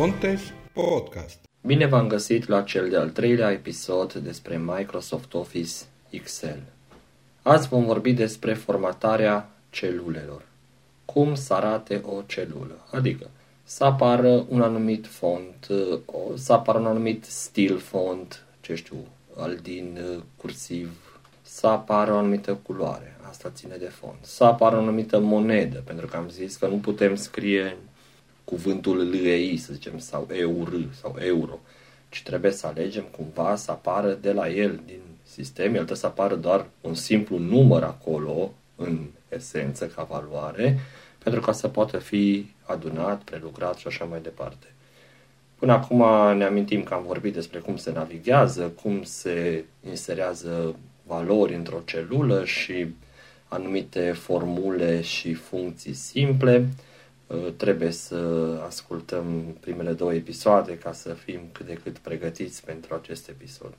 Contes Podcast. Bine v-am găsit la cel de-al treilea episod despre Microsoft Office Excel. Azi vom vorbi despre formatarea celulelor. Cum să arate o celulă, adică să apară un anumit font, să apară un anumit stil font, ce știu, al din cursiv, să apară o anumită culoare, asta ține de fond, să apară o anumită monedă, pentru că am zis că nu putem scrie cuvântul LEI, să zicem, sau EUR sau euro, ci trebuie să alegem cumva să apară de la el, din sistem, el trebuie să apară doar un simplu număr acolo, în esență, ca valoare, pentru ca să poată fi adunat, prelucrat și așa mai departe. Până acum ne amintim că am vorbit despre cum se navighează, cum se inserează valori într-o celulă și anumite formule și funcții simple. Uh, trebuie să ascultăm primele două episoade ca să fim cât de cât pregătiți pentru acest episod.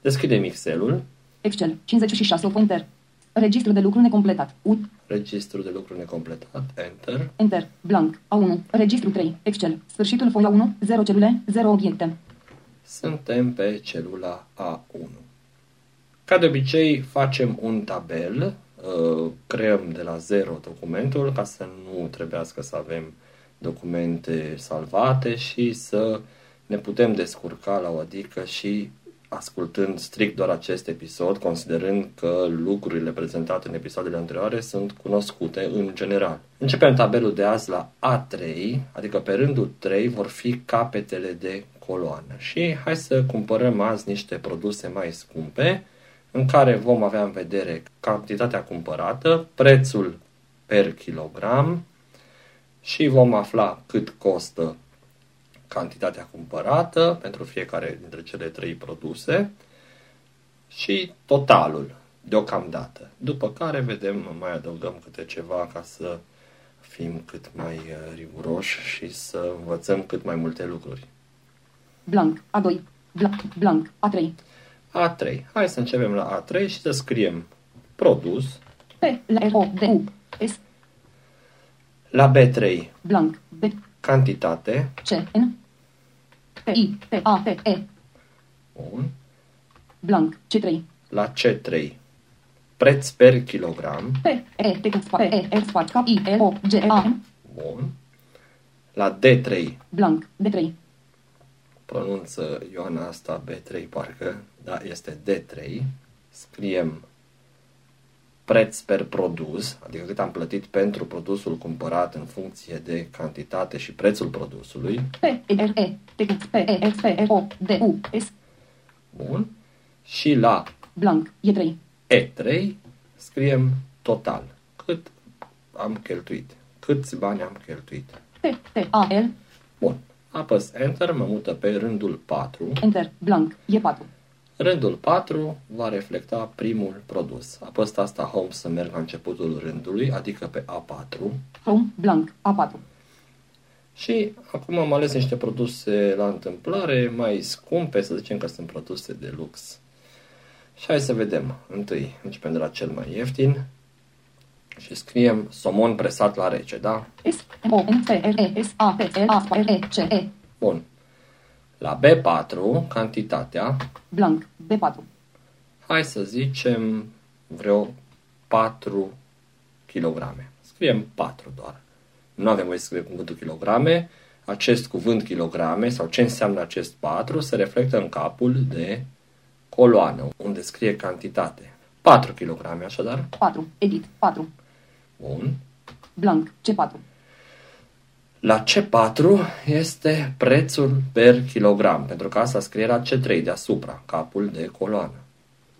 Deschidem Excel-ul. Excel, 56 Enter. Registru de lucru necompletat. U. Registru de lucru necompletat. Enter. Enter. Blank. A1. Registru 3. Excel. Sfârșitul foia 1. 0 celule. 0 obiecte. Suntem pe celula A1. Ca de obicei, facem un tabel, uh, creăm de la zero documentul ca să nu trebuiască să avem documente salvate și să ne putem descurca la o adică și ascultând strict doar acest episod, considerând că lucrurile prezentate în episoadele anterioare sunt cunoscute în general. Începem tabelul de azi la A3, adică pe rândul 3 vor fi capetele de coloană. Și hai să cumpărăm azi niște produse mai scumpe, în care vom avea în vedere cantitatea cumpărată, prețul per kilogram și vom afla cât costă cantitatea cumpărată pentru fiecare dintre cele trei produse și totalul deocamdată. După care vedem, mai adăugăm câte ceva ca să fim cât mai uh, riguroși și să învățăm cât mai multe lucruri. Blank, A2, blank, blank, A3. A3. Hai să începem la A3 și să scriem produs. P, L, O, D, U, S. La B3. Blank, B. Cantitate. C, N. P, I, P, A, P, E. Bun. Blank, C3. La C3. Preț per kilogram. P, E, T, P, E, R, K, I, L, O, G, A, M. Bun. La D3. Blank, D3. Pronunță Ioana asta B3 parcă da, este D3, scriem preț per produs, adică cât am plătit pentru produsul cumpărat în funcție de cantitate și prețul produsului. P, R, E, T, P, E, F, R, O, D, U, S. Bun. Și la Blank, E3. E3 scriem total. Cât am cheltuit. Câți bani am cheltuit. T, T, A, L. Bun. Apăs Enter, mă mută pe rândul 4. Enter, blank, E4. Rândul 4 va reflecta primul produs. Apăs asta Home să merg la începutul rândului, adică pe A4. Home, blank, A4. Și acum am ales niște produse la întâmplare, mai scumpe, să zicem că sunt produse de lux. Și hai să vedem. Întâi începem de la cel mai ieftin și scriem somon presat la rece, da? S, M, O, N, T, R, E, S, A, P, L, A, R, E, C, E. Bun. La B4, cantitatea, Blank, B4. hai să zicem vreo 4 kg. Scriem 4 doar. Nu avem voie să scriem cuvântul kilograme. Acest cuvânt kilograme sau ce înseamnă acest 4 se reflectă în capul de coloană, unde scrie cantitate. 4 kg, așadar. 4. Edit. 4. Bun. Blank. C4. La C4 este prețul per kilogram, pentru că asta scrie la C3 deasupra, capul de coloană.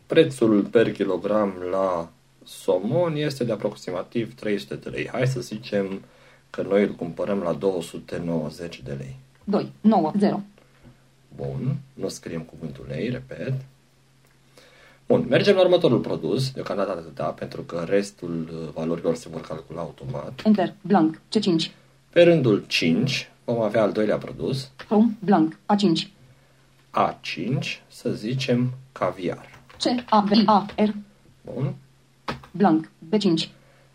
Prețul per kilogram la somon este de aproximativ 300 de lei. Hai să zicem că noi îl cumpărăm la 290 de lei. 2. 9. 0. Bun, nu scriem cuvântul lei, repet. Bun, mergem la următorul produs, deocamdată atâta, pentru că restul uh, valorilor se vor calcula automat. Enter. Blank. C5. Pe rândul 5 vom avea al doilea produs, Home. Blank. A5. A5, să zicem caviar. C. A. V. A. R. Bun. Blank. B5.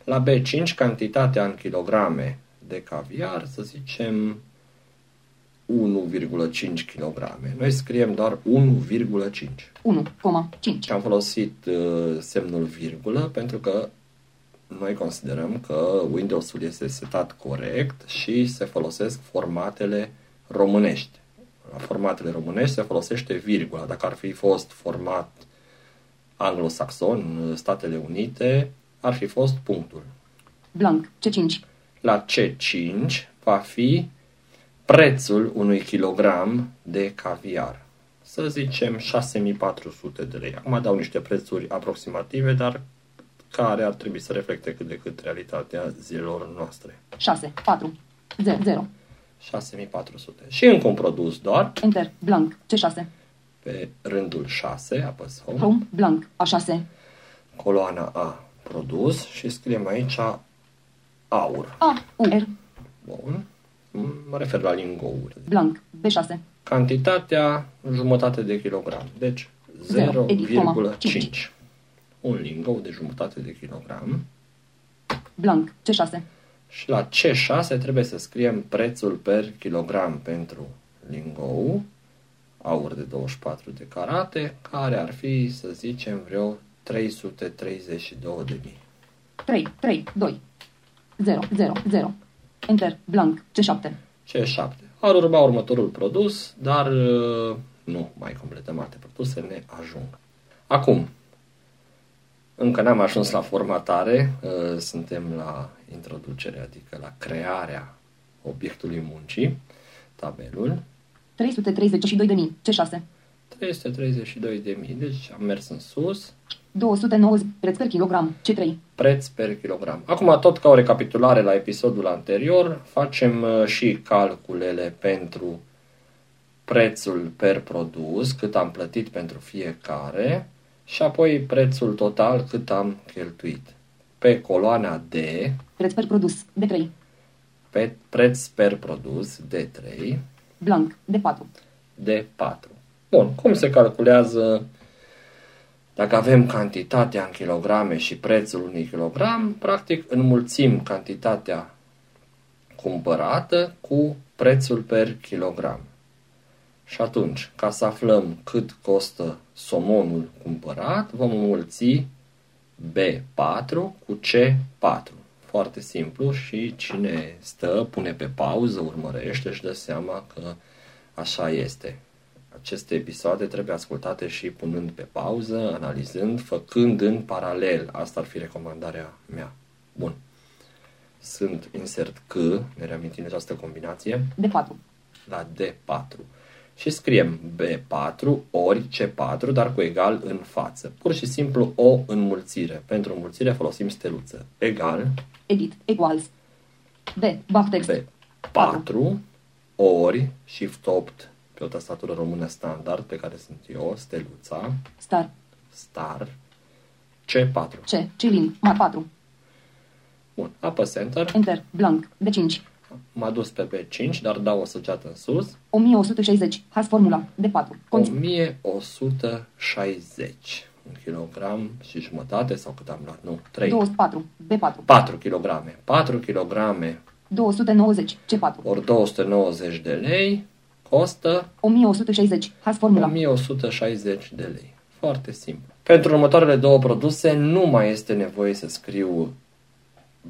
La B5, cantitatea în kilograme de caviar, să zicem 1,5 kg. Noi scriem doar 1,5. 1,5. Și am folosit uh, semnul virgulă pentru că noi considerăm că Windows-ul este setat corect și se folosesc formatele românești. La formatele românești se folosește virgula. Dacă ar fi fost format anglosaxon, Statele Unite, ar fi fost punctul. Blank. C5. La C5 va fi prețul unui kilogram de caviar. Să zicem 6400 de lei. Acum dau niște prețuri aproximative, dar care ar trebui să reflecte cât de cât realitatea zilelor noastre. 6. 4. 0. 0. 6400. Și încă un produs doar, Enter. Blank. C6. pe rândul 6, apăs Home, Home. Blank. A6. coloana A, produs și scriem aici aur. A. U. R. Bun. Mă refer la lingouri. Blank. B6. Cantitatea jumătate de kilogram. Deci Zero, edit, coma, 0,5. Un lingou de jumătate de kilogram. Blank. C6. Și la C6 trebuie să scriem prețul per kilogram pentru lingou, aur de 24 de carate, care ar fi, să zicem, vreo 332 de mii. 3. 3. 2. 0. 0. 0. Enter. Blank. C7. C7. Ar urma următorul produs, dar uh, nu mai completăm alte produse, ne ajung. Acum, încă n-am ajuns la formatare, uh, suntem la introducere, adică la crearea obiectului muncii, tabelul. 332 de mii. C6. 332 de mii, deci am mers în sus, 290 preț per kilogram. C3. preț per kilogram. Acum, tot ca o recapitulare la episodul anterior, facem uh, și calculele pentru prețul per produs, cât am plătit pentru fiecare, și apoi prețul total, cât am cheltuit. Pe coloana D, Preț per produs. D3. pe preț per produs, D3, Blank. D4. D4. Bun, cum se calculează dacă avem cantitatea în kilograme și prețul unui kilogram, practic înmulțim cantitatea cumpărată cu prețul per kilogram. Și atunci, ca să aflăm cât costă somonul cumpărat, vom înmulți B4 cu C4. Foarte simplu și cine stă, pune pe pauză, urmărește și dă seama că așa este. Aceste episoade trebuie ascultate și punând pe pauză, analizând, făcând în paralel. Asta ar fi recomandarea mea. Bun. Sunt insert C, ne reamintim de această combinație, D4. la D4. Și scriem B4 ori C4, dar cu egal în față. Pur și simplu o înmulțire. Pentru înmulțire folosim steluță. Egal Edit. Equals. B. Backtext. B4 ori Shift 8 pe o tastatură română standard pe care sunt eu, steluța, Star. star, C4. C. Cilin. Mar 4. Bun, apăs Enter, Enter. Blank. D5. m-a dus pe B5, dar dau o săgeată în sus, 1160. Has formula. D4. Conț. 1160. Un kilogram și jumătate sau cât am luat? Nu, 3. 24. B4. 4 kg. 4 kg 290. C4. ori 290 de lei costă 1160. Has formula. 1160 de lei. Foarte simplu. Pentru următoarele două produse nu mai este nevoie să scriu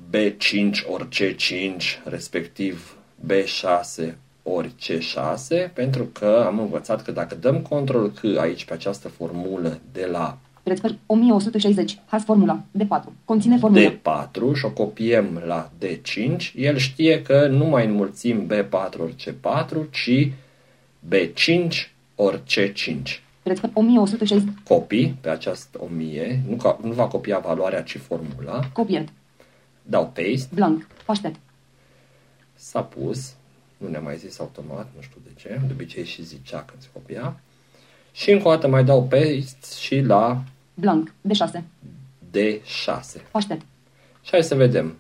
B5 ori C5, respectiv B6 ori C6, pentru că am învățat că dacă dăm control C aici pe această formulă de la Preț per 1160. Has formula. D4. Conține formula. D4 și o copiem la D5, el știe că nu mai înmulțim B4 ori C4, ci B5 ori C5. Preț per 1160. Copii pe această 1000, nu, ca, nu va copia valoarea, ci formula, Copiat. dau paste, Blank. Aștept. s-a pus, nu ne-a mai zis automat, nu știu de ce, de obicei și zicea când se copia, și încă o dată mai dau paste și la Blank. D6. D6. Aștept. Și hai să vedem.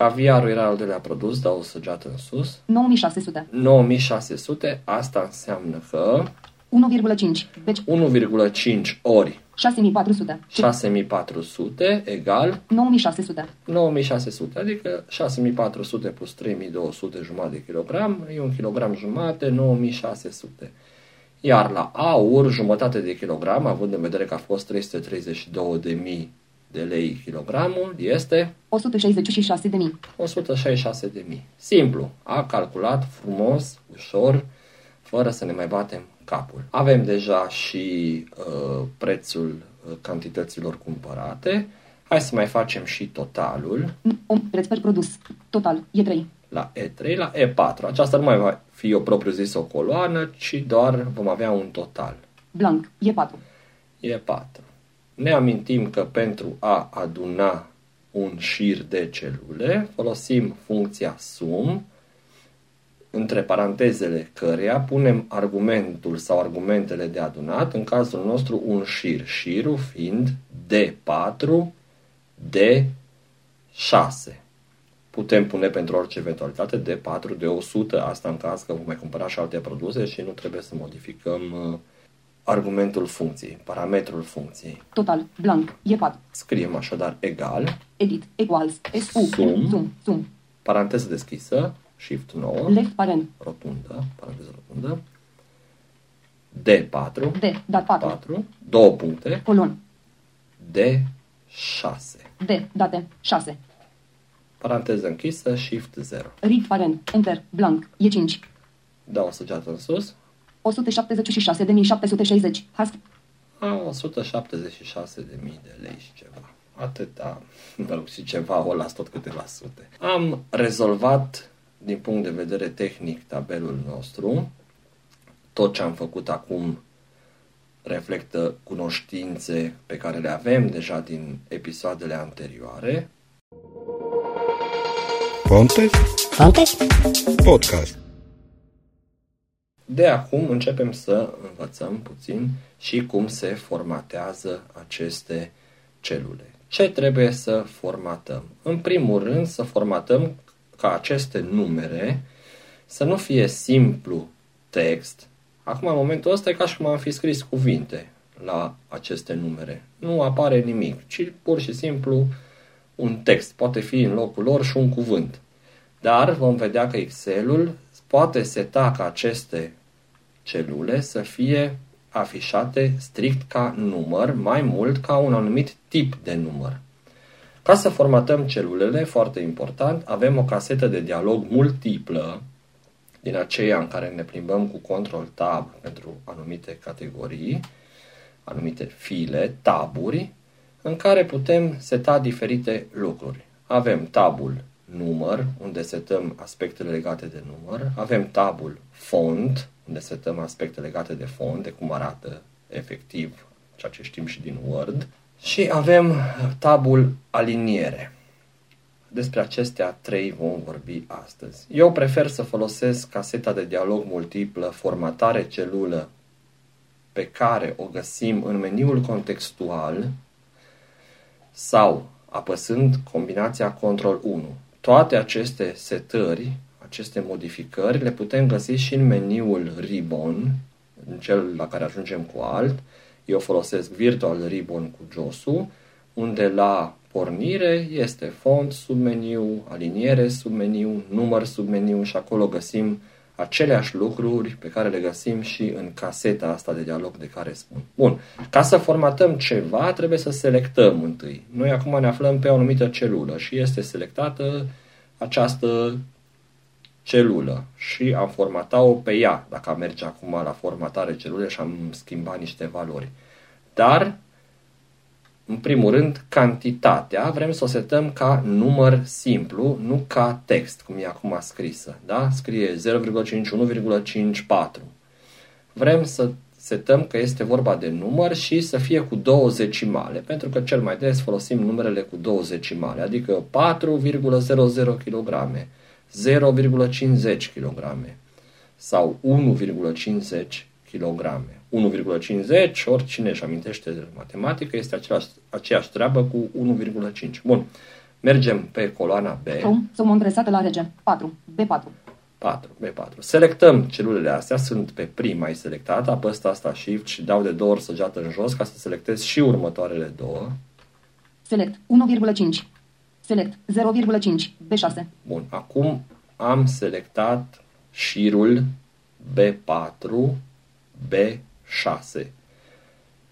Caviarul era al doilea produs, dau o săgeată în sus. 9600. 9600, asta înseamnă că 1,5. Deci 1,5 ori 6400. 6400 egal 9600. 9600, adică 6400 plus 3200 jumătate de kilogram, e un kilogram jumate, 9600. Iar la aur, jumătate de kilogram, având în vedere că a fost 332.000 de lei kilogramul, este 166.000. 166.000. Simplu, a calculat frumos, ușor, fără să ne mai batem capul. Avem deja și uh, prețul uh, cantităților cumpărate. Hai să mai facem și totalul Un preț per produs. Total. E 3. la E3, la E4. Aceasta nu mai va fi o propriu-zis o coloană, ci doar vom avea un total. Blanc. E 4. E4. Ne amintim că pentru a aduna un șir de celule folosim funcția sum, între parantezele căreia punem argumentul sau argumentele de adunat, în cazul nostru un șir, șirul fiind D4, D6. Putem pune pentru orice eventualitate D4, D100, asta în caz că vom mai cumpăra și alte produse și nu trebuie să modificăm uh, argumentul funcției, parametrul funcției. Total. Blanc. E 4. Scriem așadar egal, Edit. Equals. SU. Sum. Zoom. Zoom. paranteză deschisă, shift 9, Left paren. rotundă, paranteză rotundă, D4, D. Dat 4. 4, două puncte, Colon. D6, D. Date. 6. paranteză închisă, shift 0. Read paren. Enter. Blanc. E 5. Dau o săgeată în sus, 176.760. Hasp. a 176 de mii de lei și ceva. Atâta, mă rog, și ceva, o las tot câteva sute. Am rezolvat, din punct de vedere tehnic, tabelul nostru. Tot ce am făcut acum reflectă cunoștințe pe care le avem deja din episoadele anterioare. Pontes Fontes? Podcast. De acum începem să învățăm puțin și cum se formatează aceste celule. Ce trebuie să formatăm? În primul rând să formatăm ca aceste numere să nu fie simplu text. Acum, în momentul ăsta, e ca și cum am fi scris cuvinte la aceste numere. Nu apare nimic, ci pur și simplu un text. Poate fi în locul lor și un cuvânt. Dar vom vedea că Excelul poate seta ca aceste celule să fie afișate strict ca număr, mai mult ca un anumit tip de număr. Ca să formatăm celulele, foarte important, avem o casetă de dialog multiplă, din aceea în care ne plimbăm cu control tab pentru anumite categorii, anumite file, taburi, în care putem seta diferite lucruri. Avem tabul număr, unde setăm aspectele legate de număr, avem tabul font, unde setăm aspecte legate de font, de cum arată efectiv ceea ce știm și din Word, și avem tabul aliniere. Despre acestea trei vom vorbi astăzi. Eu prefer să folosesc caseta de dialog multiplă formatare celulă pe care o găsim în meniul contextual sau apăsând combinația Ctrl 1. Toate aceste setări, aceste modificări, le putem găsi și în meniul Ribbon, în cel la care ajungem cu Alt. Eu folosesc Virtual Ribbon cu josul, unde la pornire este font, submeniu, aliniere, submeniu, număr, submeniu și acolo găsim aceleași lucruri pe care le găsim și în caseta asta de dialog de care spun. Bun, ca să formatăm ceva, trebuie să selectăm întâi. Noi acum ne aflăm pe o anumită celulă și este selectată această celulă și am formatat-o pe ea, dacă am merge acum la formatare celule și am schimbat niște valori. Dar, în primul rând, cantitatea vrem să o setăm ca număr simplu, nu ca text, cum e acum scrisă. Da? Scrie 0,5, 1,54. Vrem să setăm că este vorba de număr și să fie cu două decimale, pentru că cel mai des folosim numerele cu două decimale, adică 4,00 kg, 0,50 kg sau 1,50 kg. 1,50, oricine își amintește de matematică, este același, aceeași treabă cu 1,5. Bun, mergem pe coloana B. Zoom. Zoom presată la rege. 4. B4. 4, B4. Selectăm celulele astea, sunt pe prima ai selectat, apăs asta Shift și dau de două ori săgeată în jos ca să selectez și următoarele două. Select 1,5. Select 0,5. B6. Bun, acum am selectat șirul B4, B6.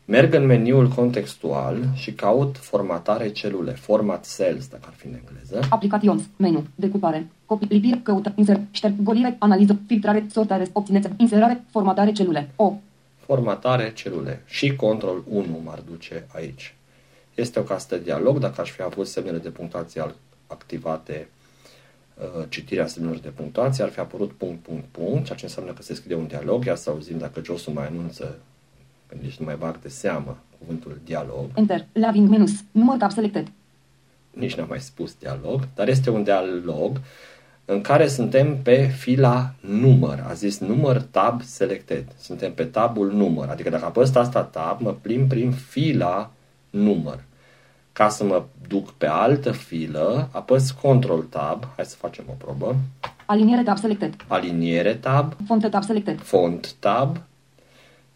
Merg în meniul contextual și caut formatare celule, format cells, dacă ar fi în engleză. Aplications. Menu. Decupare. Copii. Lipire. Căută. Insert. Șterg. Golire. Analiză. Filtrare. Sortare. Obțineți. Inserare. Formatare celule. O. Formatare celule. Și control 1 m-ar duce aici. Este o castă de dialog. Dacă aș fi avut semnele de punctuație al- activate, uh, citirea semnelor de punctuație, ar fi apărut punct, punct, punct, ceea ce înseamnă că se scrie un dialog. Ia să auzim dacă Josu mai anunță, când nici nu mai bag de seamă cuvântul dialog. Enter. Laving minus. Număr tab selected. nici n-am mai spus dialog, dar este un dialog în care suntem pe fila număr. A zis număr tab selected. Suntem pe tabul număr. Adică dacă apăs asta tab, mă plim prin fila număr. Ca să mă duc pe altă filă, apăs control tab. Hai să facem o probă. Aliniere tab selected. Aliniere tab, Fonte tab selected. font tab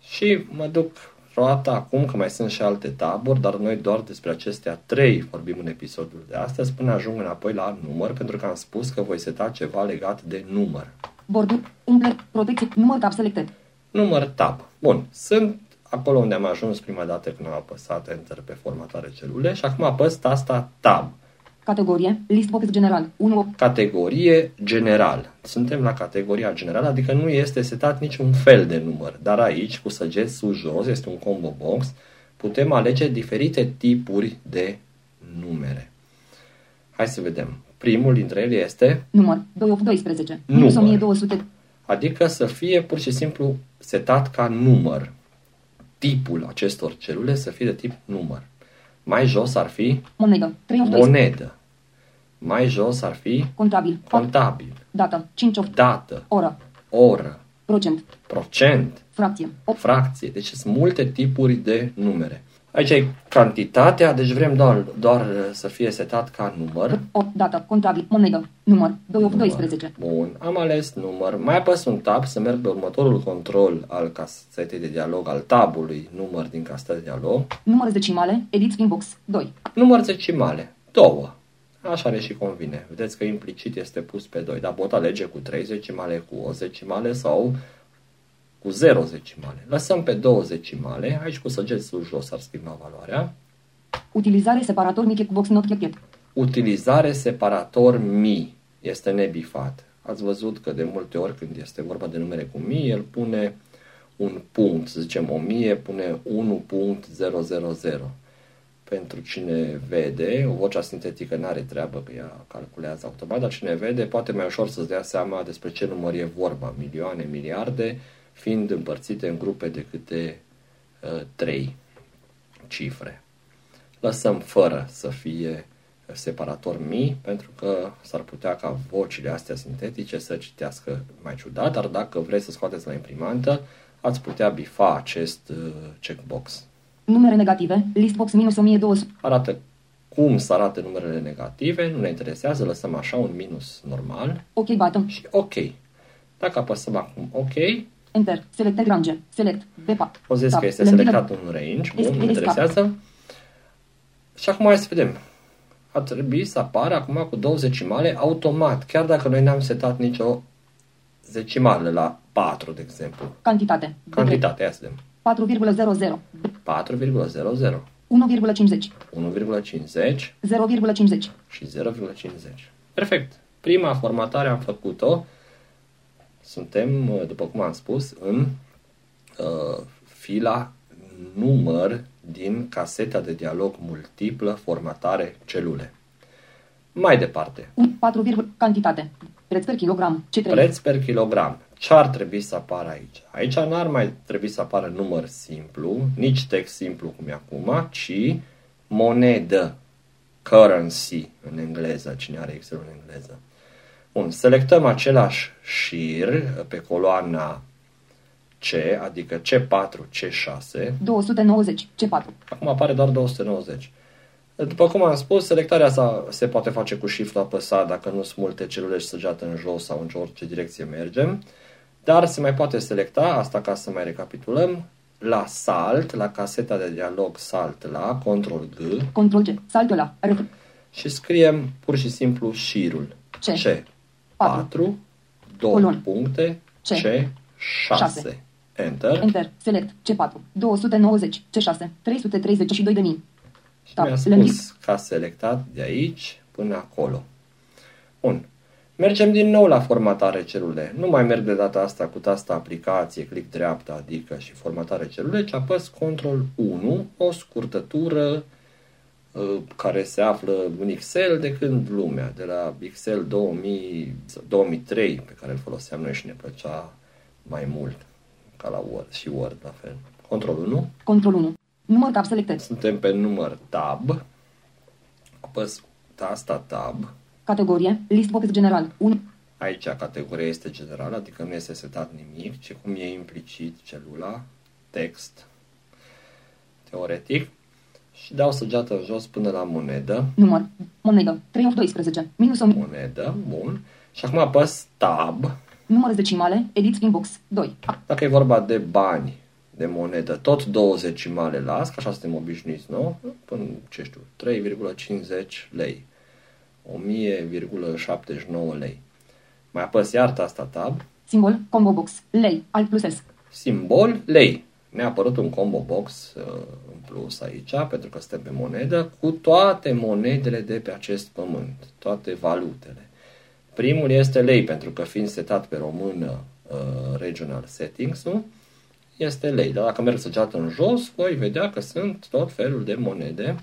și mă duc roata acum că mai sunt și alte taburi, dar noi doar despre acestea trei vorbim în episodul de astăzi până ajung înapoi la număr, pentru că am spus că voi seta ceva legat de număr. Borduri. Umple. Protecție. Număr tab selected. Număr tab. Bun, sunt acolo unde am ajuns prima dată când am apăsat Enter pe formatare celule și acum apăs tasta Tab. Categorie. Listbox general. 1. Categorie general. Suntem la categoria general, adică nu este setat niciun fel de număr, dar aici, cu săgeți sus-jos, este un combo box, putem alege diferite tipuri de numere. Hai să vedem. Primul dintre ele este, Număr. 2 of 12. Număr. Minus 1200. adică să fie pur și simplu setat ca număr. Tipul acestor celule să fie de tip număr. Mai jos ar fi Monedă. 3 of 12. monedă. Mai jos ar fi Contabil. 4. contabil, Dată. 5 of. dată, Oră. oră, Procent. procent, Fracție. 8. fracție. Deci sunt multe tipuri de numere. Aici e cantitatea, deci vrem doar, doar să fie setat ca număr. 8. Dată. Contabil. Monedă. Număr. 2 of Număr. 12. Bun, am ales număr. Mai apăs un tab să merg pe următorul control al casetei de dialog, al tabului număr din caseta de dialog. Număr decimale. Edit inbox. 2. Număr decimale, două. Așa ne și convine. Vedeți că implicit este pus pe 2, dar pot alege cu 3 decimale, cu o decimale sau cu 0 decimale. Lăsăm pe 2 decimale, aici cu săgeți sus jos ar schimba valoarea. Utilizare separator mic box not checket. Utilizare separator mi este nebifat. Ați văzut că de multe ori când este vorba de numere cu mi, el pune un punct, să zicem 1000, pune 1.000. Pentru cine vede, o vocea sintetică nu are treabă că ea calculează automat, dar cine vede poate mai ușor să-ți dea seama despre ce număr e vorba, milioane, miliarde, fiind împărțite în grupe de câte uh, 3 cifre lăsăm fără să fie separator mi, pentru că s-ar putea ca vocile astea sintetice să citească mai ciudat, dar dacă vreți să scoateți la imprimantă, ați putea bifa acest uh, checkbox. Numere negative. Listbox minus 1200. Arată cum să arate numerele negative, nu ne interesează, lăsăm așa un minus normal OK button. și OK. Dacă apăsăm acum OK, Enter. Selected range. Select. B4. o zis Tab. că este Lentile. selectat un range, bun, Este- ne interesează. Și acum hai să vedem. A trebui să apară acum cu două decimale automat, chiar dacă noi n-am setat nicio decimală la 4, de exemplu. Cantitate. B3. Cantitatea, ia să vedem. 4,00. 4,00, 1,50. 1,50 0,50. și 0,50. Perfect. Prima formatare am făcut-o. Suntem, după cum am spus, în uh, fila număr din caseta de dialog multiplă formatare celule. Mai departe, Un 4, cantitate. Preț per kilogram. C3. preț per kilogram. Ce ar trebui să apară aici? Aici n-ar mai trebui să apară număr simplu, nici text simplu cum e acum, ci monedă, currency în engleză, cine are Excel în engleză. Bun, selectăm același șir pe coloana C, adică C4, C6. 290. C4. Acum apare doar 290. După cum am spus, selectarea sa se poate face cu shift apăsat dacă nu sunt multe celule și săgeată în jos sau în orice direcție mergem. Dar se mai poate selecta, asta ca să mai recapitulăm, la salt, la caseta de dialog salt la, control G, Control G. Saltul la. Ref. și scriem pur și simplu șirul. C. C. 4, 2 Colon. puncte, C. C, 6. Enter. Enter. Select. C4. 290. C6. 332 de mii. Și Da, mi-a lămit. spus că a selectat de aici până acolo. Bun. Mergem din nou la formatare celule. Nu mai merg de data asta cu tasta aplicație, click dreapta, adică și formatare celule, ci apăs Ctrl 1, o scurtătură uh, care se află în Excel de când lumea, de la Excel 2000, 2003, pe care îl foloseam noi și ne plăcea mai mult, ca la Word și Word la fel. Ctrl 1, Control 1. Număr tab selected. suntem pe număr Tab, apăs tasta Tab, Categorie. List box general. 1. Aici categoria este generală, adică nu este setat nimic, ci cum e implicit celula, text, teoretic, și dau săgeată în jos până la monedă, Număr. Monedă. 3 of 12. Minus 1000. monedă, bun, și acum apăs Tab, Număr decimale. Edit inbox. 2. dacă e vorba de bani, de monedă, tot două decimale las, că așa suntem obișnuiți, nu? Până, ce știu, 3,50 lei, 1000,79 lei. Mai apăs iar tasta Tab, Simbol. Combo box. Lei. Alt plus S. Simbol, lei. Ne-a apărut un combo box uh, în plus aici, pentru că suntem pe monedă, cu toate monedele de pe acest pământ, toate valutele. Primul este lei, pentru că fiind setat pe română uh, regional settings, nu? Este lei. Dar dacă merg săgeată în jos, voi vedea că sunt tot felul de monede.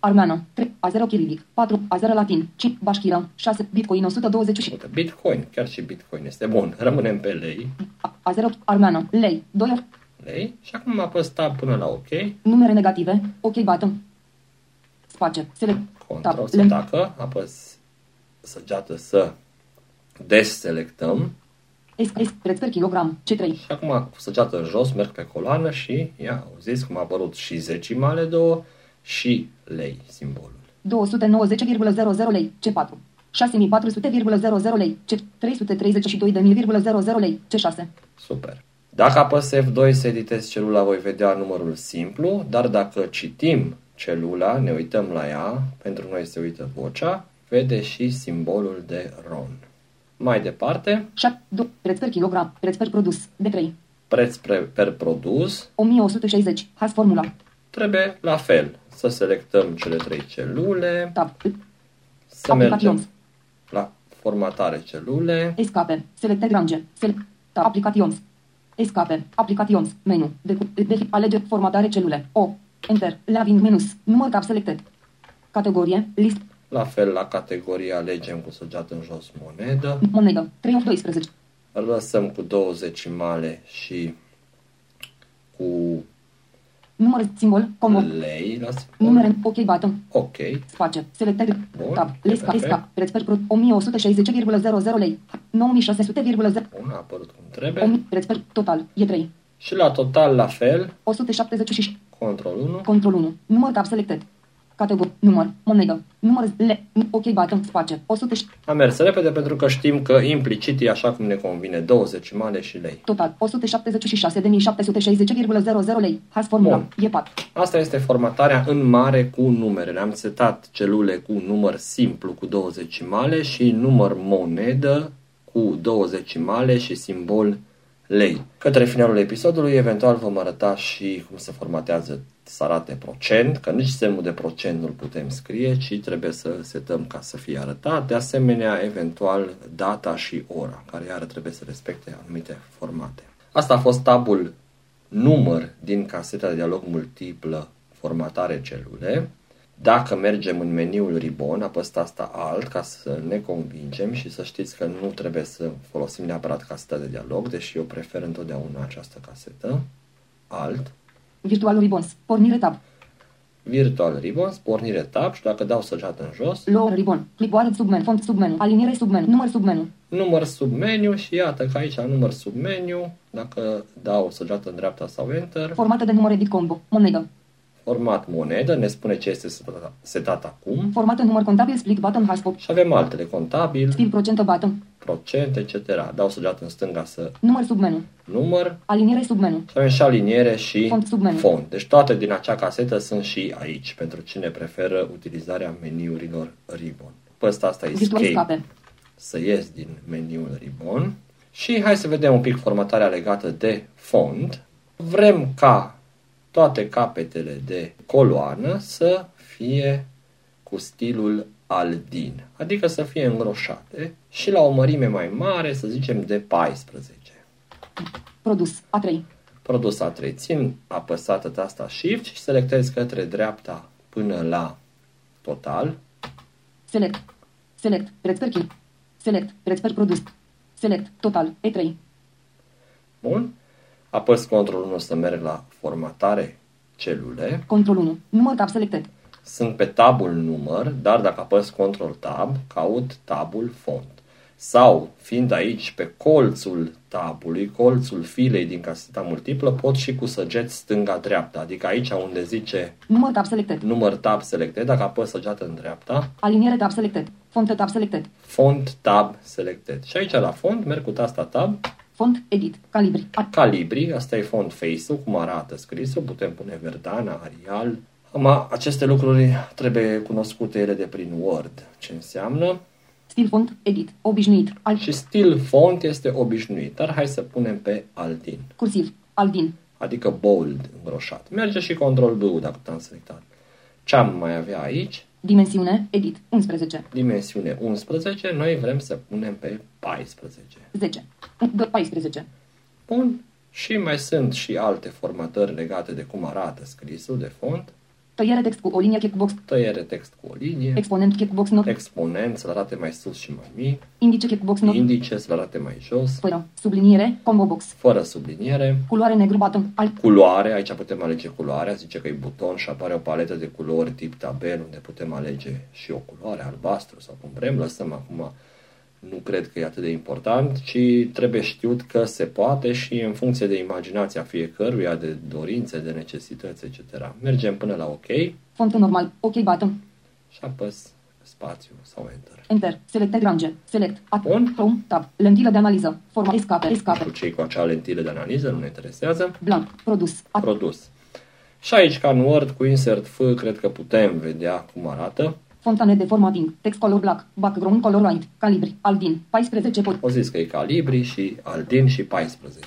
Armeană. 3. A0 chirilic. 4. A0 latin. 5. Bașchiră. 6. Bitcoin 120. Uite, Bitcoin, chiar și Bitcoin este bun. Rămânem pe lei. A- A0 armeană. Lei. 2 of Lei. Și acum apăs tab până la OK. numere negative. OK button. Space. Select. Control Tab. se Lem- tacă, apăs săgeată să deselectăm S. S. Preț per kilogram. C3. și acum cu săgeată în jos merg pe coloană și ia, auziți cum a apărut și zecimale două și lei simbolul. 290,00 lei. C4. 6400,00 lei. C. 332.000,00 lei. C6. Super. Dacă apăs F2 să editez celula, voi vedea numărul simplu, dar dacă citim celula, ne uităm la ea, pentru noi se uită vocea, vede și simbolul de RON. Mai departe, 7. Preț per kilogram. Preț per produs. D3. preț pre- per produs, 1160. Has formula. Trebuie la fel să selectăm cele trei celule, Tab. să mergem Aplications. la formatare celule, Escape. Selected range. Select. Tab. Applications. Escape. Applications. Menu. De, de, alege formatare celule. O. Enter. Leaving minus. Număr tab selected. Categorie. List. la fel la categorie alegem cu săgeată în jos monedă, Monedă. 3 of 12. lăsăm cu două decimale și cu Număr simbol. Combo. lei la simbol. Numere. OK button. Ok, Space. Selected. Bun. Tab. Lesca. Perfect. Esca. Preț per pro. 1160,00 lei. 9600,0. bun, a apărut cum trebuie. 1000. Preț per total. E 3. Și la total la fel, 176. control 1, Control 1. Număr tab selected. Categorie. Număr. Monedă. Număr. Le. OK button. Space. 100. am mers repede pentru că știm că implicit e așa cum ne convine, două decimale și lei. Total. 176.760,00 lei. Has formula. Bun. E 4. Asta este formatarea în mare cu numere. Am setat celule cu număr simplu cu două decimale și număr monedă cu două decimale și simbol lei. Către finalul episodului, eventual vom arăta și cum se formatează să arate procent, că nici semnul de procent nu-l putem scrie, ci trebuie să setăm ca să fie arătat. De asemenea, eventual data și ora, care iară trebuie să respecte anumite formate. Asta a fost tabul număr din caseta de dialog multiplă formatare celule. Dacă mergem în meniul Ribbon, apăs asta Alt ca să ne convingem și să știți că nu trebuie să folosim neapărat caseta de dialog, deși eu prefer întotdeauna această casetă. Alt, Virtual Ribbons. Pornire tab. Virtual Ribbons, pornire tab și dacă dau săgeată în jos, Lower Ribbon. Clipboard submenu. Font submenu. Aliniere submenu. Număr submenu. număr submeniu și iată că aici număr submeniu, dacă dau săgeată în dreapta sau Enter, Formată de număr edit combo. Monedă. Format monedă, ne spune ce este setat, setat acum. Format în număr contabil, split button, haspop. Și avem altele, contabil, Stil procentă button. procent, etc. Dau săgeată în stânga să Număr submenu. număr. Aliniere submenu. Și avem și aliniere și Font submenu. font. Deci toate din acea casetă sunt și aici, pentru cine preferă utilizarea meniurilor Ribbon. Pe asta Virtual escape, scape. să ies din meniul Ribbon. Și hai să vedem un pic formatarea legată de font. Vrem ca toate capetele de coloană să fie cu stilul Aldin, adică să fie îngroșate și la o mărime mai mare, să zicem de 14. Produs. A3. Produs A3. Țin apăsată tasta Shift și selectez către dreapta până la total. Select. Select. Preț per kil. Select. Preț per produs. Select. Total. E3. Bun. Apăs Ctrl 1 să merg la formatare celule. Control 1. Număr tab selected. Sunt pe tabul număr, dar dacă apăs Ctrl Tab, caut tabul font. Sau, fiind aici pe colțul tabului, colțul filei din caseta multiplă, pot și cu săgeți stânga-dreapta. Adică aici unde zice Număr tab selected. număr tab selected, dacă apăs săgeată în dreapta, Aliniere tab selected. Font tab selected. font tab selected. Și aici la font merg cu tasta tab, Font. Edit. Calibri. A- calibri, asta e font face-ul, cum arată scrisul, putem pune Verdana, Arial. Acum, aceste lucruri trebuie cunoscute ele de prin Word. Ce înseamnă? Stil font. Edit. Obișnuit. Al. Și stil font este obișnuit, dar hai să punem pe Aldin, Cursiv. Aldin. adică bold, îngroșat. Merge și Ctrl B dacă am selectat. Ce am mai avea aici? Dimensiune. Edit. 11. Dimensiune 11, noi vrem să punem pe 14. 10. D- 14. Bun. Și mai sunt și alte formatări legate de cum arată scrisul de font. Tăiere text cu o linie checkbox. Tăiere text cu o linie. Exponent checkbox not. Exponent să-l arate mai sus și mai mic. Indice checkbox not. Indice să-l arate mai jos. Fără. Subliniere. Combo box. Fără subliniere. Culoare negru button. Alt. Culoare, aici putem alege culoarea, zice că e buton și apare o paletă de culori tip tabel unde putem alege și o culoare, albastru sau cum vrem, lăsăm acum, nu cred că e atât de important, ci trebuie știut că se poate și în funcție de imaginația fiecăruia, de dorințe, de necesități, etc. Mergem până la OK Font normal. OK button. și apăs spațiu sau Enter. Enter. Selected range. Select. At. Bun. Chrome. Tab. Lentilă de analiză. Format. Escape. Escape. Cu cei cu acea lentilă de analiză nu ne interesează. Blank. Produs. At. Produs. Și aici, ca în Word, cu Insert F, cred că putem vedea cum arată. Fontane de formatting. Text color black. Background color white. Calibri. Aldin. 14 pot. O zis că e calibri și Aldin și 14.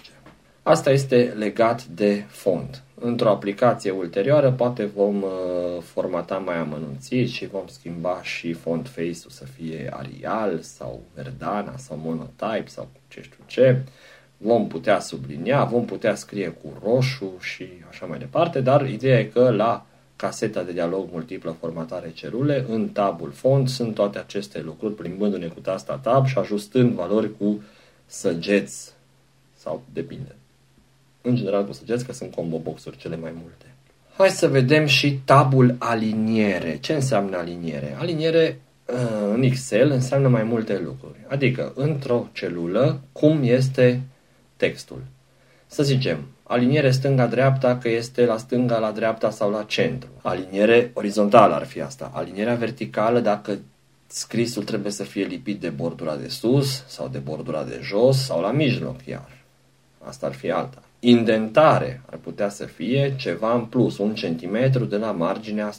Asta este legat de font. Într-o aplicație ulterioară poate vom uh, formata mai amănunțit și vom schimba și font face-ul să fie Arial sau Verdana sau Monotype sau ce știu ce. Vom putea sublinia, vom putea scrie cu roșu și așa mai departe, dar ideea e că la caseta de dialog multiplă formatare celule, în tabul font sunt toate aceste lucruri, plimbându-ne cu tasta tab și ajustând valori cu săgeți sau depinde. În general cu săgeți că sunt combo boxuri cele mai multe. Hai să vedem și tabul aliniere. Ce înseamnă aliniere? Aliniere uh, în Excel înseamnă mai multe lucruri. Adică, într-o celulă, cum este textul. Să zicem, aliniere stânga-dreapta, că este la stânga, la dreapta sau la centru. Aliniere orizontală ar fi asta. Alinierea verticală, dacă scrisul trebuie să fie lipit de bordura de sus sau de bordura de jos sau la mijloc iar. Asta ar fi alta. Indentare ar putea să fie ceva în plus, un centimetru de la marginea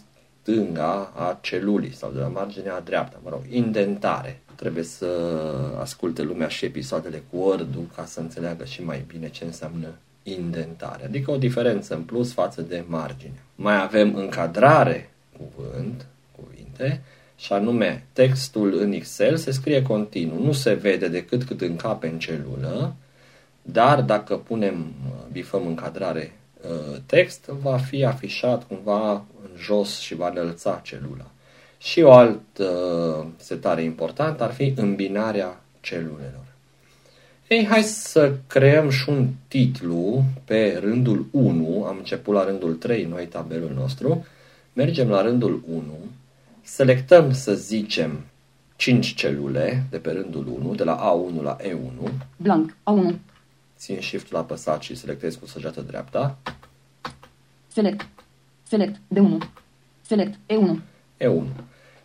stânga a celulii sau de la marginea dreapta, mă rog, indentare. Trebuie să asculte lumea și episoadele cu Word-ul ca să înțeleagă și mai bine ce înseamnă indentare, adică o diferență în plus față de margine. Mai avem încadrare, cuvânt, cuvinte, și anume textul în Excel se scrie continuu, nu se vede decât cât încape în celulă, dar dacă punem, bifăm încadrare text, va fi afișat cumva în jos și va înălța celula. Și o altă setare importantă ar fi îmbinarea celulelor. Ei, hai să creăm și un titlu pe rândul 1. Am început la rândul 3, noi tabelul nostru. Mergem la rândul 1. Selectăm, să zicem, 5 celule de pe rândul 1, de la A1 la E1. Blank. A1. Țin shift-ul apăsat și selectez cu săgeată dreapta. Select. Select. De 1. Select. E1. E1.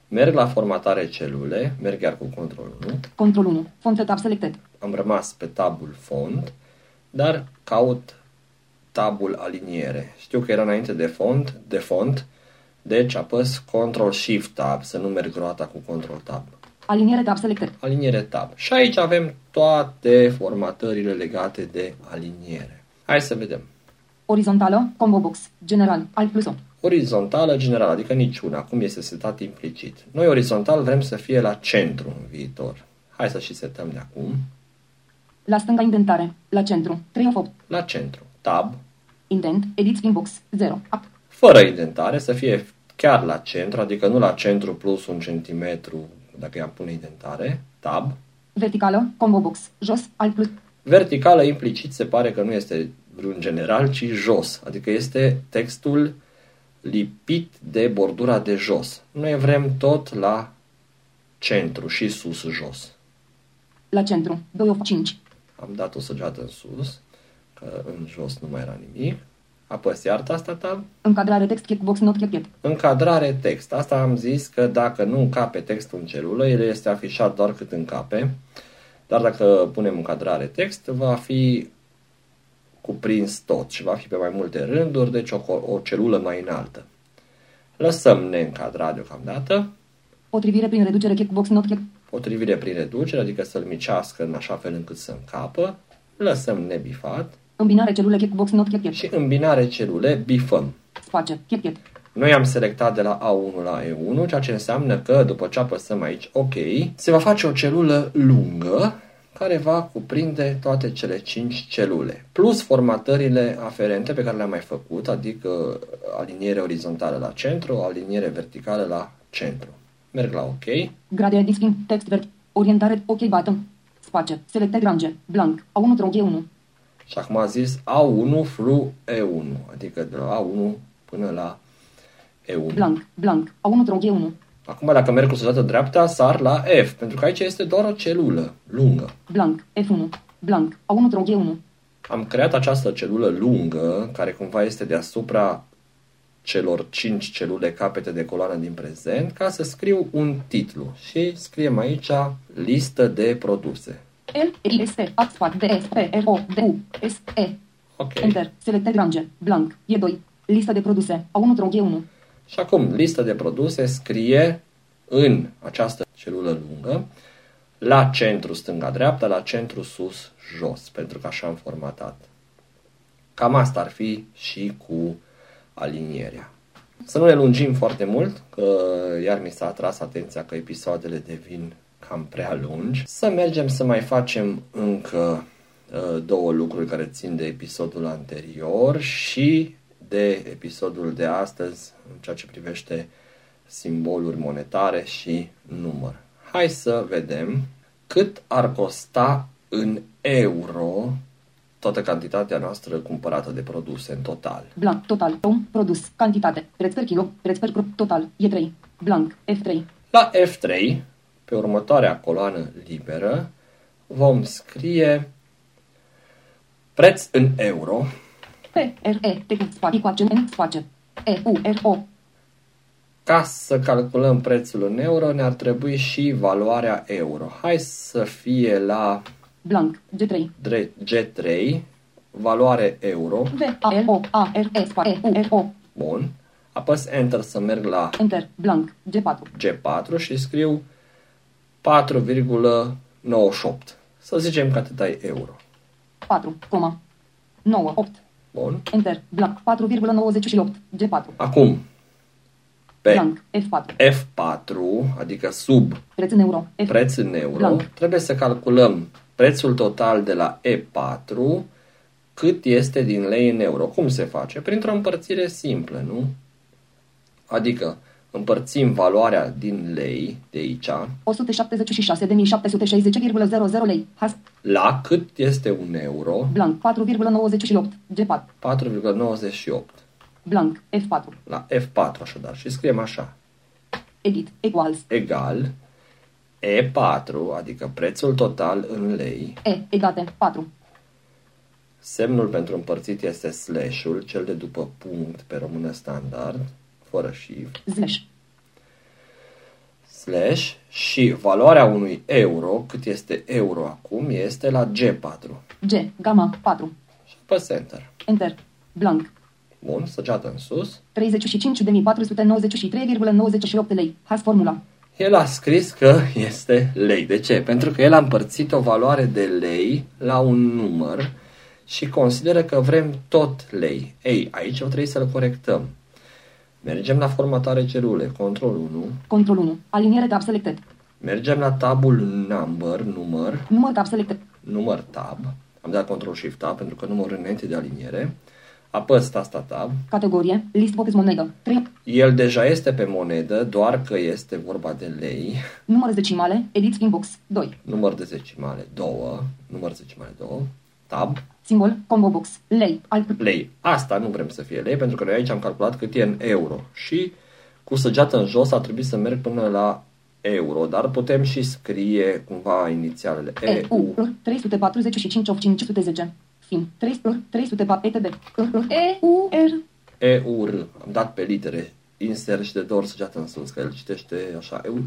Merg la formatare celule, merg iar cu control 1. Control 1. Font tab selected. Am rămas pe tabul font, dar caut tabul aliniere. Știu că era înainte de font, de font, deci apăs Control Shift Tab, să nu merg roata cu Control Tab. Aliniere tab selected. Aliniere Tab. Și aici avem toate formatările legate de aliniere. Hai să vedem. Orizontală. Combo box. General. Alt plus O. Orizontală generală, adică niciuna, cum este setat implicit. Noi orizontal vrem să fie la centru în viitor. Hai să și setăm de acum. La stânga indentare. La centru. 3 of 8. La centru. Tab. Indent. Edit spin box. 0. Up. Fără indentare, să fie chiar la centru, adică nu la centru plus un centimetru, dacă i-am pune indentare. Tab. Verticală. Combo box. Jos. Alt plus. Verticală implicit se pare că nu este vreun general, ci jos. Adică este textul lipit de bordura de jos. Noi vrem tot la centru și sus jos. La centru. 2 of 5. Am dat o săgeată în sus, că în jos nu mai era nimic. Apăs iar asta tab. Încadrare text. Checkbox. Not checked. Încadrare text. Asta am zis că dacă nu încape textul în celulă, el este afișat doar cât încape. Dar dacă punem încadrare text, va fi cuprins tot și va fi pe mai multe rânduri, deci o, o celulă mai înaltă. Lăsăm neîncadrat deocamdată, Potrivire prin reducere. Checkbox. Not checked. Potrivire prin reducere, adică să-l micească în așa fel încât să încapă, lăsăm nebifat Îmbinare celule. Checkbox. Not checked. și îmbinare celule bifăm. Space. Checked. Noi am selectat de la A1 la E1, ceea ce înseamnă că după ce apăsăm aici OK, se va face o celulă lungă care va cuprinde toate cele 5 celule, plus formatările aferente pe care le-am mai făcut, adică aliniere orizontală la centru, aliniere verticală la centru. Merg la OK. Grade edit spin. Text vert. Orientare. OK button. Space. Selected range. Blank. A1 tronc E1. Și acum a zis A1 through E1, adică de la A1 până la E1. Blank. Blank. A1 tronc E1. Acum dacă merg cu săgeată dreapta, sar la F, pentru că aici este doar o celulă lungă. Blank. F1. Blank. A1 tronc E1. Am creat această celulă lungă, care cumva este deasupra celor 5 celule capete de coloană din prezent, ca să scriu un titlu. Și scriem aici listă de produse. L, I, S, T, A, Spat, D, S, P, R, O, D, U, S, E. Ok. Enter. Selected range. Blank. E2. Listă de produse. A1 tronc E1. Și acum, lista de produse scrie în această celulă lungă, la centru stânga-dreapta, la centru sus-jos, pentru că așa am formatat. Cam asta ar fi și cu alinierea. Să nu ne lungim foarte mult, că iar mi s-a atras atenția că episoadele devin cam prea lungi. Să mergem să mai facem încă uh, două lucruri care țin de episodul anterior și de episodul de astăzi în ceea ce privește simboluri monetare și număr. Hai să vedem cât ar costa în euro toată cantitatea noastră cumpărată de produse în total. Blank. Total. Om. Produs. Cantitate. Preț per kilo. Preț per pro- total. E3. Blank. F3. La F3, pe următoarea coloană liberă, vom scrie preț în euro, P, R, E, T, cu spațiu cu accent în space. E, U, R, O. Ca să calculăm prețul în euro, ne-ar trebui și valoarea euro. Hai să fie la Blank. G3. dre- G3, valoare euro. V, A, L, O, A, R, E, spațiu, E, U, R, O. Bun. Apăs Enter să merg la Enter. Blank. G4. G4 și scriu 4,98. Să zicem că atâta e euro. 4, coma. 9, 8. Bun. Enter. Blank. 4,98. G4. Acum, pe Blank. F4. F4, adică sub Preț în euro. F. preț în euro, Blank. trebuie să calculăm prețul total de la E4, cât este din lei în euro. Cum se face? Printr-o împărțire simplă, nu? Adică împărțim valoarea din lei de aici 176.760,00 lei. Has. la cât este un euro, Blank. 4,98. G4. 4,98. Blank. F4. La F4 așadar. Și scriem așa. Edit. Equals. Egal E4, adică prețul total în lei, E. Egate. 4. Semnul pentru împărțit este slash-ul, cel de după punct pe română standard, fără shift, slash, slash și valoarea unui euro, cât este euro acum, este la G4. G, gamma, 4, Și apăs Enter. enter, blank, Bun, săgeată în sus. 35.493,98 lei, has formula, El a scris că este lei. De ce? Pentru că el a împărțit o valoare de lei la un număr și consideră că vrem tot lei. Ei, aici o trebuie să-l corectăm. Mergem la formatare celule, control 1, control 1, aliniere tab selected, mergem la tabul number, număr, număr tab selected, număr tab, am dat control shift tab pentru că numărul înainte de aliniere, apăs tasta tab, categorie, list box monedă, 3, el deja este pe monedă, doar că este vorba de lei, număr decimale, edit string box, 2, număr de decimale 2, număr de decimale 2, tab, simbol, combo box, lei, alt, lei. Asta nu vrem să fie lei, pentru că noi aici am calculat cât e în euro. Și cu săgeată în jos ar trebui să merg până la euro, dar putem și scrie cumva inițialele. E, U, EU. R, 345, 510, fin, 300, 304, ETB, E, U, R, EUR. Am dat pe litere insert și de două ori săgeată în sus, că el citește așa EU.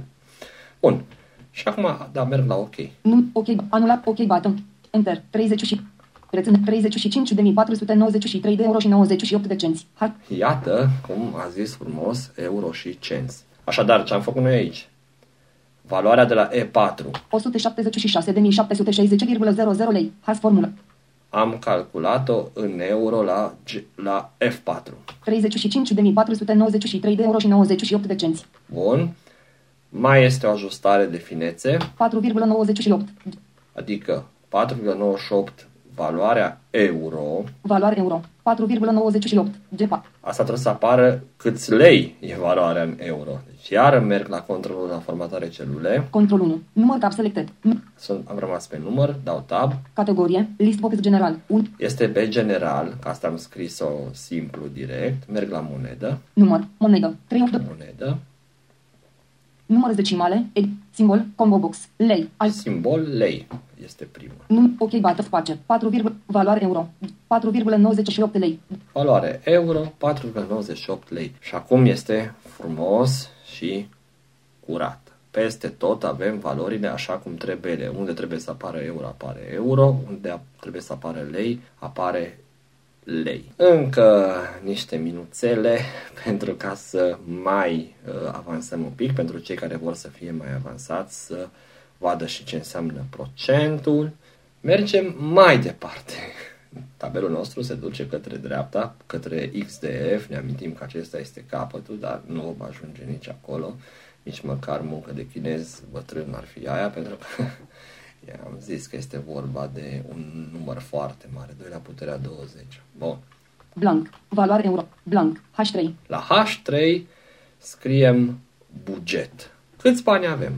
Bun. Și acum, da, merg la OK. num, ok, anulat, ok, button, enter, 30 și, reține, 35.493 de euro și 98 de cenți, ha, Iată cum a zis frumos euro și cenți. Așadar, ce am făcut noi aici? Valoarea de la E4 176.760,00 lei, has formulă, am calculat-o în euro la, G- la F4. 35.493 de euro și 98 de cenți, Bun. Mai este o ajustare de finețe, 4,98, adică 4,98 valoarea euro. valoare euro, 4,98, G4, Asta trebuie să apară câți lei e valoarea în euro. Deci iar merg la controlul la formatare celule. control 1, număr tab selected, N- Sunt, am rămas pe număr, dau tab. categorie, list box general, 1, Este pe general, că asta am scris-o simplu, direct. Merg la monedă, număr, monedă, 3 of monedă, număr decimale, ed, simbol, combo box, lei, alt, simbol lei este primul. num, ok, bată, face, 4, valoare euro, 4,98 lei, Valoare euro, 4,98 lei. Și acum este frumos și curat. Peste tot avem valorile așa cum trebuie ele. Unde trebuie să apară euro, apare euro. Unde a- trebuie să apară lei, apare lei. Încă niște minuțele pentru ca să mai uh, avansăm un pic, pentru cei care vor să fie mai avansați, să vadă și ce înseamnă procentul. Mergem mai departe. Tabelul nostru se duce către dreapta, către XDF, ne amintim că acesta este capătul, dar nu vom ajunge nici acolo, nici măcar muncă de chinez bătrân n-ar fi aia, pentru că am zis că este vorba de un număr foarte mare, 2 la puterea 20. Bun. blank, valoare euro, blank, H3, La H3 scriem buget. Câți bani avem?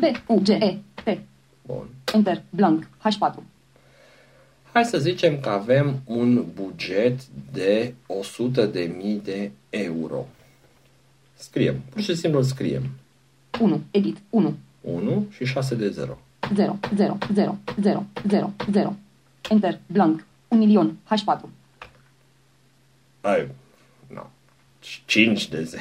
B, U, G, E, T, Bun. enter, blank, H4, Hai să zicem că avem un buget de 100.000 de euro. Scriem, pur și simplu îl scriem. 1, edit, 1, 1 și 6 de 0. 0, 0, 0, 0, 0, 0, enter, blank, 1 milion, H4, Ai, no. 5 de 0.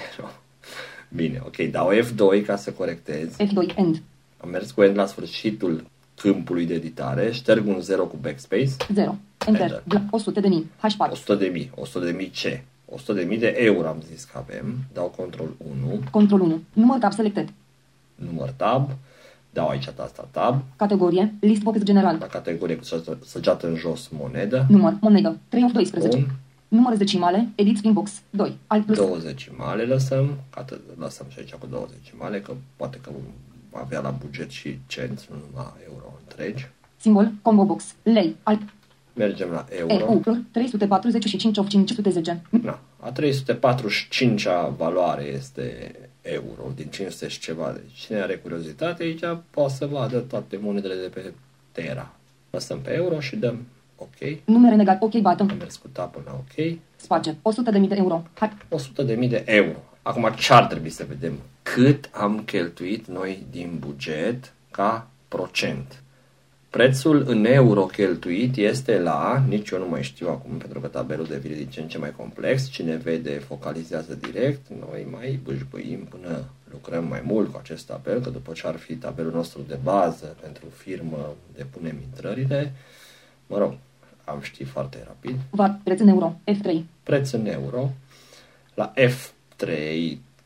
Bine, ok, dau F2 ca să corectez. F2, end, Am mers cu N la sfârșitul câmpului de editare, șterg un 0 cu backspace, 0, enter, Enter. blank, 100 de mii, H4, 100 de mii. 100 de mii ce? 100 de mii de euro am zis că avem, dau control 1, control 1, număr tab selected, număr tab, dau aici tasta tab, categorie, list box general, la categorie cu săgeată- săgeată în jos monedă, număr, monedă, 3 of 12, Bun. număr decimale, edit string box, 2, alt plus, două decimale lăsăm, atât, lăsăm și aici cu două decimale, că poate că vom avea la buget și cenți, nu numai euro întregi. simbol, combo box, lei, alt, Mergem la E, euro. U, R, 345 of 510, Na, a 345-a valoare este euro, din 500 și ceva. Deci cine are curiozitate aici poate să vadă toate monedele de pe Terra. Lăsăm pe euro și dăm OK. numere negat, ok, Am button, mers cu tab până la OK. space, 100 de mii de euro, H, 100.000 de euro. Acum ce ar trebui să vedem? Cât am cheltuit noi din buget ca procent? Prețul în euro cheltuit este la, nici eu nu mai știu acum pentru că tabelul devine din ce în ce mai complex, cine vede focalizează direct, noi mai bâșbâim până lucrăm mai mult cu acest tabel, că după ce ar fi tabelul nostru de bază pentru firmă, depunem intrările, mă rog, am ști foarte rapid. VAT, preț în euro, F3. Preț în euro, la F3,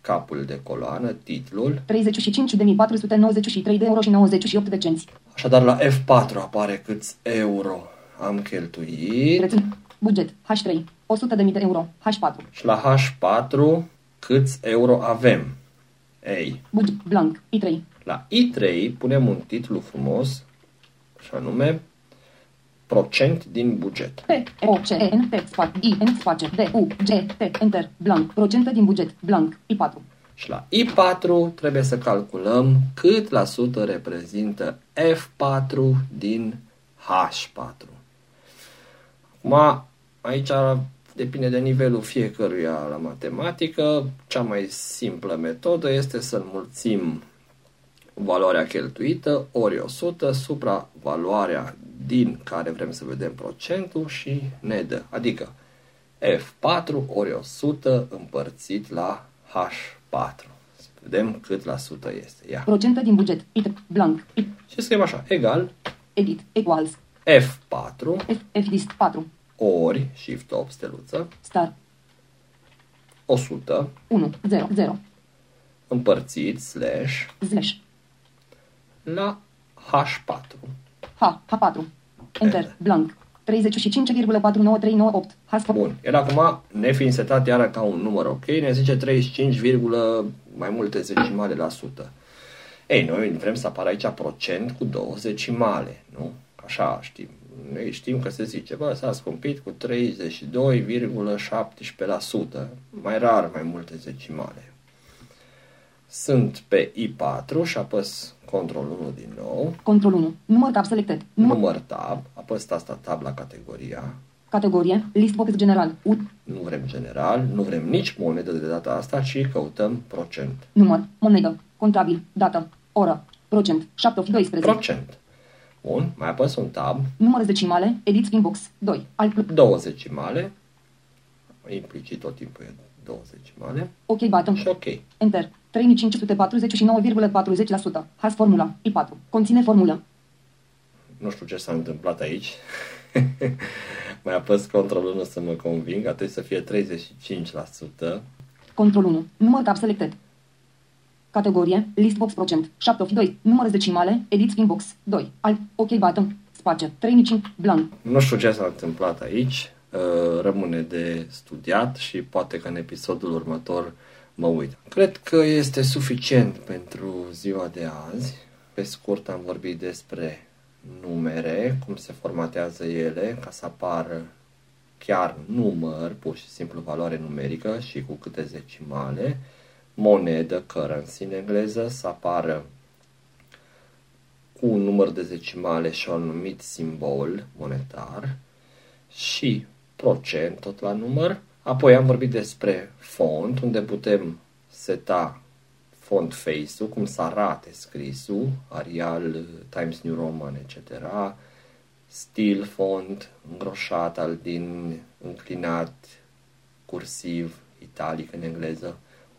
capul de coloană, titlul, 35.493 de euro și 98 de cenți. Așadar, la F4 apare câți euro? Am cheltuit. Preț în buget, H3, 100.000 de euro, H4. și la H4 câți euro avem. Ei, Buget, blank, I3. la I3 punem un titlu frumos, și anume procent din buget. P, O, C, E, N, T, spațiu, I, N, spațiu, D, U, G, T, enter, blank, procente din buget, blank, I4. Și la I4 trebuie să calculăm cât la sută reprezintă F4 din H4. Acum, aici depinde de nivelul fiecăruia la matematică. Cea mai simplă metodă este să înmulțim valoarea cheltuită ori 100 supra valoarea din care vrem să vedem procentul și ne dă. Adică F4 ori 100 împărțit la H4. Să vedem cât la sută este. Ia. Procente din buget, I3, blank, Și, Și scriem așa, egal edit, equals, F4 F, F list 4, ori, shift 8 steluță, star, 100 1, 0, 0, împărțit slash slash, la H4. H, H4, enter, blank, 35,4938, H4, Bun. El acum, nefiind setat iară ca un număr ok, ne zice 35, mai multe zecimale la sută. Ei, noi vrem să apară aici procent cu două decimale, nu? Așa știm. Noi știm că se zice, bă, s-a scumpit cu 32,17%. Mai rar mai multe decimale. Sunt pe I4 și apăs Ctrl 1 din nou. control 1, număr tab selected, număr, Număr tab, apăs tasta tab la categoria. categorie, list box general, U, Nu vrem general, nu vrem nici monedă de data asta, ci căutăm procent. număr, monedă, contabil, dată, oră, procent, 7 of 12, Procent. Bun, mai apăs un tab, număr decimale, edit inbox, 2, alt, plus, două decimale, implicit tot timpul e două decimale ok button, și ok. enter, 3549,40%, has formula, I4, conține formulă, Nu știu ce s-a întâmplat aici. mai apăs control 1 să mă conving, trebuie să fie 35%. control 1, număr tab selected, categorie, list box procent, 7 of 2, număr decimale, edit inbox, 2, alt, ok button, spațiu, 35, blank, Nu știu ce s-a întâmplat aici, uh, rămâne de studiat și poate că în episodul următor mă uit. Cred că este suficient pentru ziua de azi. Pe scurt am vorbit despre numere, cum se formatează ele ca să apară chiar număr, pur și simplu valoare numerică și cu câte decimale, monedă, currency în engleză, să apară cu un număr de decimale și un anumit simbol monetar și procent tot la număr. Apoi am vorbit despre font, unde putem seta font face-ul, cum să arate scrisul, Arial, Times New Roman, etc. Stil font, îngroșat, al din înclinat, cursiv, italic în engleză,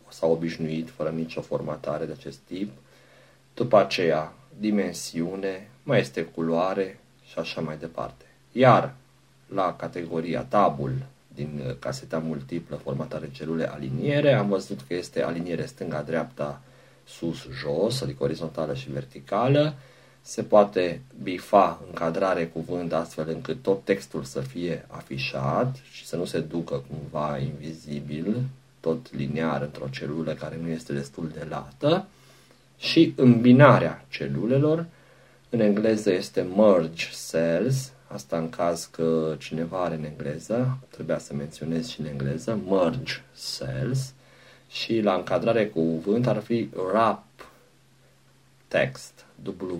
sau obișnuit, fără nicio formatare de acest tip. După aceea, dimensiune, mai este culoare și așa mai departe. Iar la categoria tabul din uh, caseta multiplă formatare celule aliniere, am văzut că este aliniere stânga-dreapta, sus-jos, adică orizontală și verticală. Se poate bifa încadrare cuvânt astfel încât tot textul să fie afișat și să nu se ducă cumva invizibil, tot linear într-o celulă care nu este destul de lată și îmbinarea celulelor. În engleză este merge cells, asta în caz că cineva are în engleză, trebuia să menționez și în engleză, merge cells și la încadrare cu cuvânt ar fi wrap text,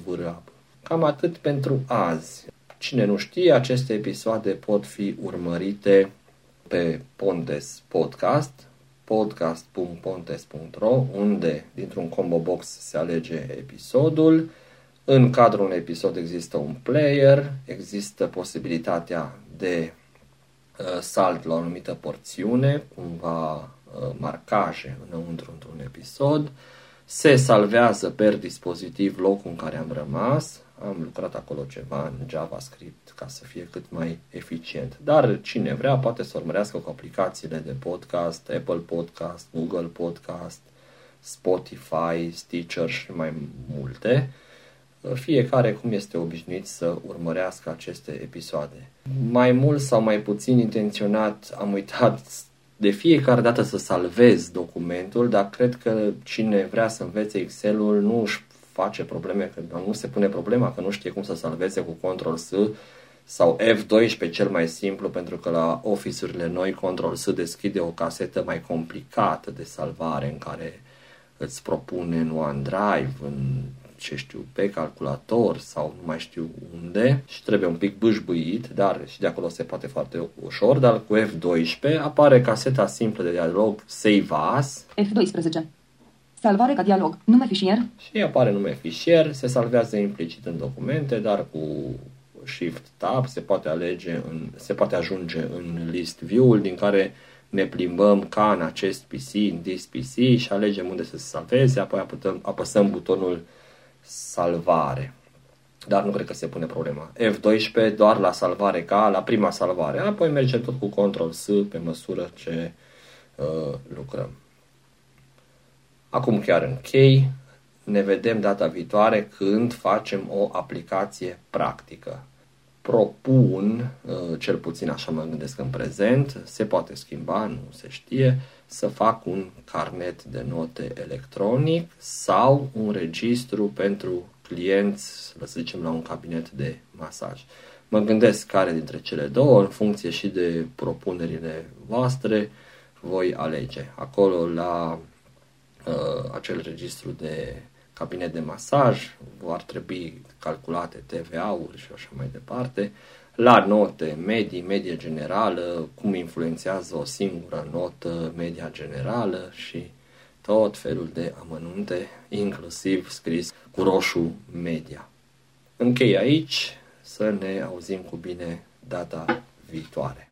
wrap. Cam atât pentru azi. Cine nu știe, aceste episoade pot fi urmărite pe Pontes Podcast, podcast.pontes.ro, unde dintr-un combo box se alege episodul. În cadrul unui episod există un player, există posibilitatea de uh, salt la o anumită porțiune, cumva uh, marcaje înăuntru într-un episod, se salvează per dispozitiv locul în care am rămas, am lucrat acolo ceva în JavaScript ca să fie cât mai eficient. Dar cine vrea poate să urmărească cu aplicațiile de podcast, Apple Podcast, Google Podcast, Spotify, Stitcher și mai multe. Fiecare cum este obișnuit să urmărească aceste episoade. Mai mult sau mai puțin intenționat am uitat de fiecare dată să salvez documentul, dar cred că cine vrea să învețe Excel-ul nu își face probleme, că nu se pune problema că nu știe cum să salveze cu Ctrl-S sau F12 cel mai simplu, pentru că la Office-urile noi Ctrl-S deschide o casetă mai complicată de salvare în care îți propune în OneDrive, în ce știu, pe calculator sau nu mai știu unde și trebuie un pic bâșbâit, dar și de acolo se poate foarte ușor, dar cu F12 apare caseta simplă de dialog Save As. F12. Salvare ca dialog. Nume fișier. Și apare nume fișier, se salvează implicit în documente, dar cu Shift Tab se poate alege în, se poate ajunge în list view-ul din care ne plimbăm ca în acest PC, în this PC și alegem unde să se salveze, apoi apătăm, apăsăm butonul salvare. Dar nu cred că se pune problema. F12 doar la salvare ca la prima salvare, apoi merge tot cu Ctrl S pe măsură ce uh, lucrăm. Acum chiar închei. Ne vedem data viitoare când facem o aplicație practică. Propun, uh, cel puțin așa mă gândesc în prezent, se poate schimba, nu se știe, să fac un carnet de note electronic sau un registru pentru clienți, să zicem, la un cabinet de masaj. Mă gândesc care dintre cele două, în funcție și de propunerile voastre, voi alege. Acolo la uh, acel registru de cabinet de masaj, ar trebui calculate TVA-uri și așa mai departe, la note medii, medie generală, cum influențează o singură notă media generală și tot felul de amănunte, inclusiv scris cu roșu media. Închei aici, să ne auzim cu bine data viitoare.